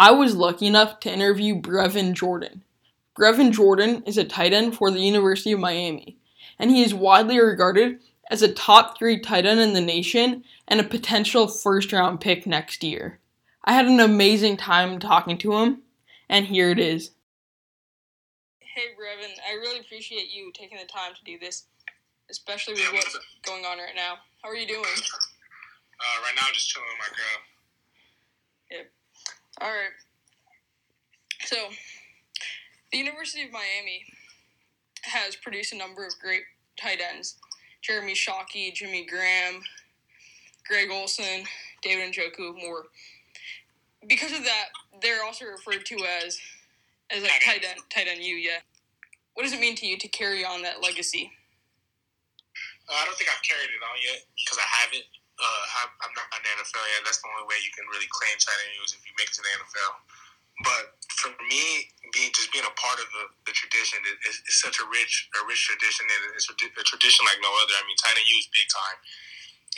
I was lucky enough to interview Brevin Jordan. Brevin Jordan is a tight end for the University of Miami, and he is widely regarded as a top three tight end in the nation and a potential first round pick next year. I had an amazing time talking to him, and here it is. Hey, Brevin, I really appreciate you taking the time to do this, especially with what's going on right now. How are you doing? Uh, right now, I'm just chilling with my girl. Yep. All right. So, the University of Miami has produced a number of great tight ends. Jeremy Shockey, Jimmy Graham, Greg Olsen, David Njoku, more. Because of that, they're also referred to as as a tight end, tight end you, Yeah. What does it mean to you to carry on that legacy? Uh, I don't think I've carried it on yet because I haven't. Uh, I'm, I'm not in the NFL yet. That's the only way you can really claim tight end is if you make it to the NFL. But for me, being just being a part of the, the tradition is, such a rich a rich tradition and it's a, a, tradition like no other. I mean, tight end U is big time,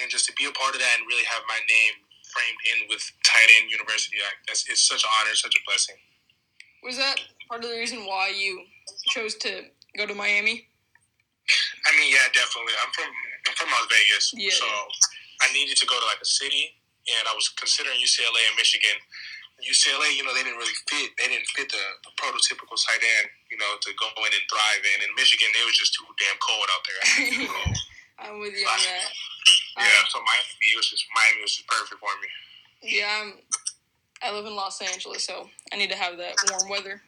and just to be a part of that and really have my name framed in with tight end university, like, that's it's such an honor, such a blessing. Was that part of the reason why you chose to go to Miami? I mean, yeah, definitely. I'm from I'm from Las Vegas, Yeah. so I needed to go to like a city, and I was considering UCLA and Michigan. UCLA, you know, they didn't really fit. They didn't fit the, the prototypical tight end, you know, to go in and thrive in. In Michigan, it was just too damn cold out there. I'm with you on that. yeah, um, so Miami was just Miami was just perfect for me. Yeah, I'm, I live in Los Angeles, so I need to have that warm weather.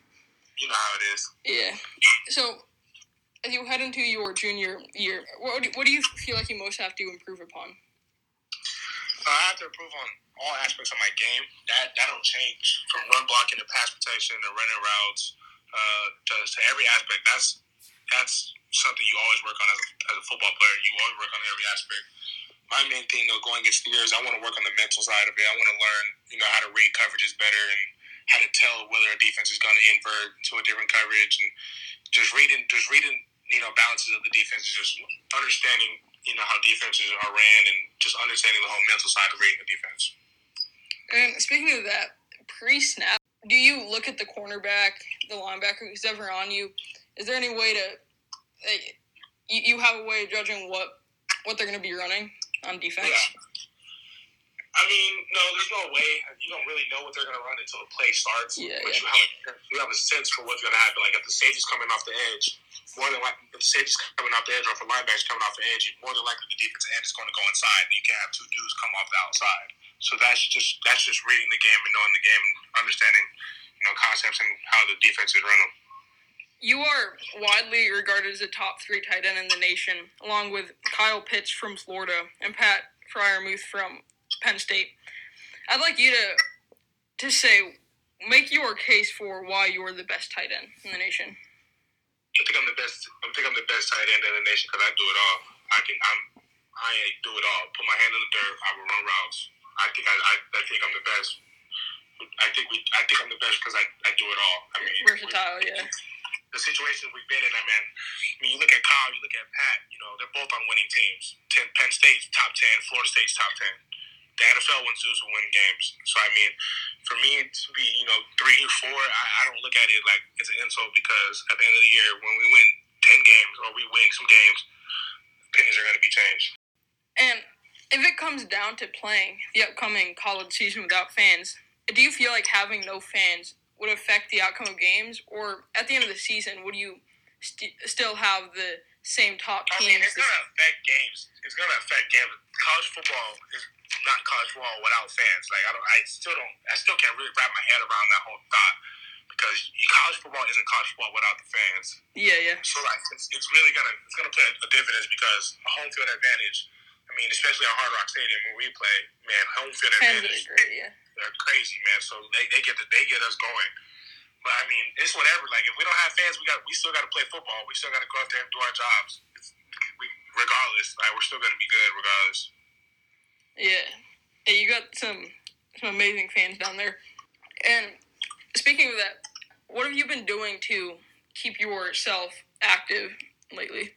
You know how it is. Yeah. So, as you head into your junior year, what do, what do you feel like you most have to improve upon? Uh, I have to improve on all aspects of my game. That that don't change from run blocking to pass protection to running routes uh, to, to every aspect. That's that's something you always work on as a, as a football player. You always work on every aspect. My main thing though, going against the years, I want to work on the mental side of it. I want to learn, you know, how to read coverages better and how to tell whether a defense is going to invert to a different coverage and just reading, just reading, you know, balances of the defense. Just understanding, you know, how defenses are ran and just understanding the whole mental side of reading the defense. And speaking of that, pre-snap, do you look at the cornerback, the linebacker who's ever on you? Is there any way to, like, you, you have a way of judging what what they're going to be running on defense? Yeah. I mean, no, there's no way. You don't really know what they're going to run until the play starts. Yeah, but yeah. you have a, you have a sense for what's going to happen. Like if the safety's coming off the edge, more than likely, if the safety's coming off the edge, or if a linebacker's coming off the edge, more than likely the defensive end is going to go inside. You can't have two dudes come off the outside. So that's just that's just reading the game and knowing the game and understanding, you know, concepts and how the defense is running. You are widely regarded as a top three tight end in the nation, along with Kyle Pitts from Florida and Pat Freiermuth from Penn State. I'd like you to to say, make your case for why you are the best tight end in the nation. I think I'm the best. I think I'm the best tight end in the nation because I do it all. I can. I'm. I do it all. Put my hand in the dirt. I will run routes. I think. I. I, I think I'm the best. I think we. I think I'm the best because I. I do it all. I mean, Versatile, we- yeah. The situations we've been in, I mean, I mean, you look at Kyle, you look at Pat. You know, they're both on winning teams. Ten, Penn State's top ten, Florida State's top ten. The NFL wants us to win games. So I mean, for me to be, you know, three or four, I, I don't look at it like it's an insult because at the end of the year, when we win ten games or we win some games, opinions are going to be changed. And if it comes down to playing the upcoming college season without fans, do you feel like having no fans would affect the outcome of games, or at the end of the season, would you st- still have the same top I mean, it's going to affect games. It's going to affect games. College football is not college football without fans. Like I don't, I still don't, I still can't really wrap my head around that whole thought because college football isn't college football without the fans. yeah, yeah. So like, it's, it's really gonna, it's gonna play a dividends because a home field advantage. I mean, especially at Hard Rock Stadium when we play, man, home field Fans advantage. great, yeah. They're crazy, man. So they, they get the, they get us going. But I mean, it's whatever. Like if we don't have fans, we got we still got to play football. We still got to go out there and do our jobs. It's, we, regardless, like we're still gonna be good regardless. Yeah. Yeah, you got some some amazing fans down there. And speaking of that, what have you been doing to keep yourself active lately?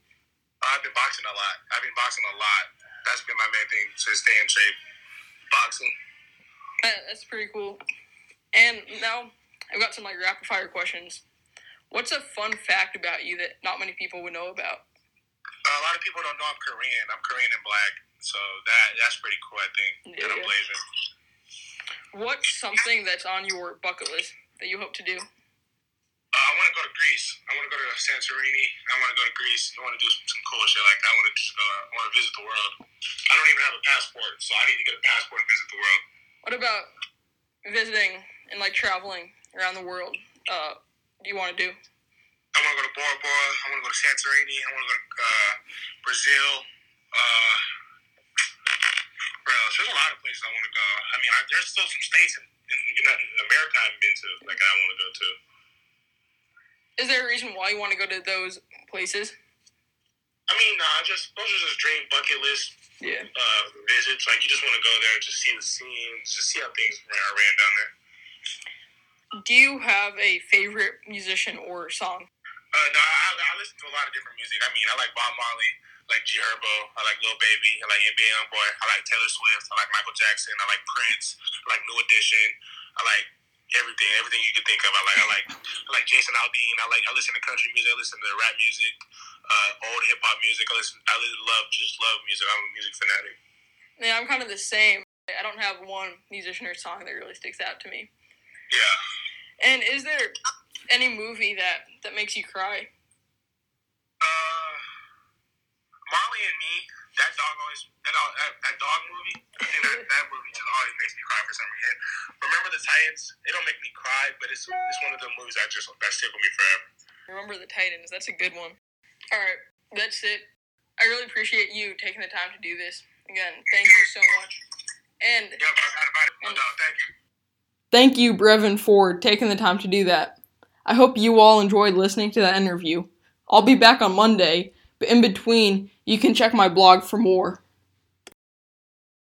I've been boxing a lot. I've been boxing a lot. That's been my main thing to stay in shape. Boxing. Uh, That's pretty cool. And now I've got some like rapid fire questions. What's a fun fact about you that not many people would know about? Uh, a lot of people don't know I'm Korean. I'm Korean and black, so that that's pretty cool. I think Yeah, I'm blazing. What's something that's on your bucket list that you hope to do? Uh, I want to go to Greece. I want to go to Santorini. I want to go to Greece. I want to do some, some cool shit like that. I want to just go. I want to visit the world. I don't even have a passport, so I need to get a passport and visit the world. What about visiting and like traveling around the world? Uh, do you want to do? I want to go to Bora Bora. I want to go to Santorini. I want to go to uh, Brazil. Uh, else? There's a lot of places I want to go. I mean, I, there's still some states in, in United, America I haven't been to, like I want to go to. Is there a reason why you want to go to those places? I mean, nah, just those are just dream bucket list Yeah. uh, visits. Like you just want to go there and just see the scenes, just see how things are ran down there. Do you have a favorite musician or song? Uh, no, I, I listen to a lot of different music. I mean, I like Bob Marley, like G Herbo, I like Lil Baby, I like NBA Youngboy, I like Taylor Swift, I like Michael Jackson, I like Prince, I like New Edition, I like everything, everything you can think of. I like, I like, I like Jason Aldean. I like, I listen to country music. I listen to rap music, uh, old hip hop music. I listen, I really love, just love music. I'm a music fanatic. Yeah, I'm kind of the same. I don't have one musician or song that really sticks out to me. Yeah. And is there any movie that that makes you cry? Uh, Marley and Me. That dog always that dog, that, that dog movie. I think that, that movie just always makes me cry for some reason. Remember the Titans? They don't make me cry, but it's it's one of the movies that just that stick with me forever. Remember the Titans. That's a good one. All right, that's it. I really appreciate you taking the time to do this. Again, thank you so much. And Yeah, but I about it. No doubt. Thank you. Thank you, Brevin, for taking the time to do that. I hope you all enjoyed listening to that interview. I'll be back on Monday, but in between, you can check my blog for more.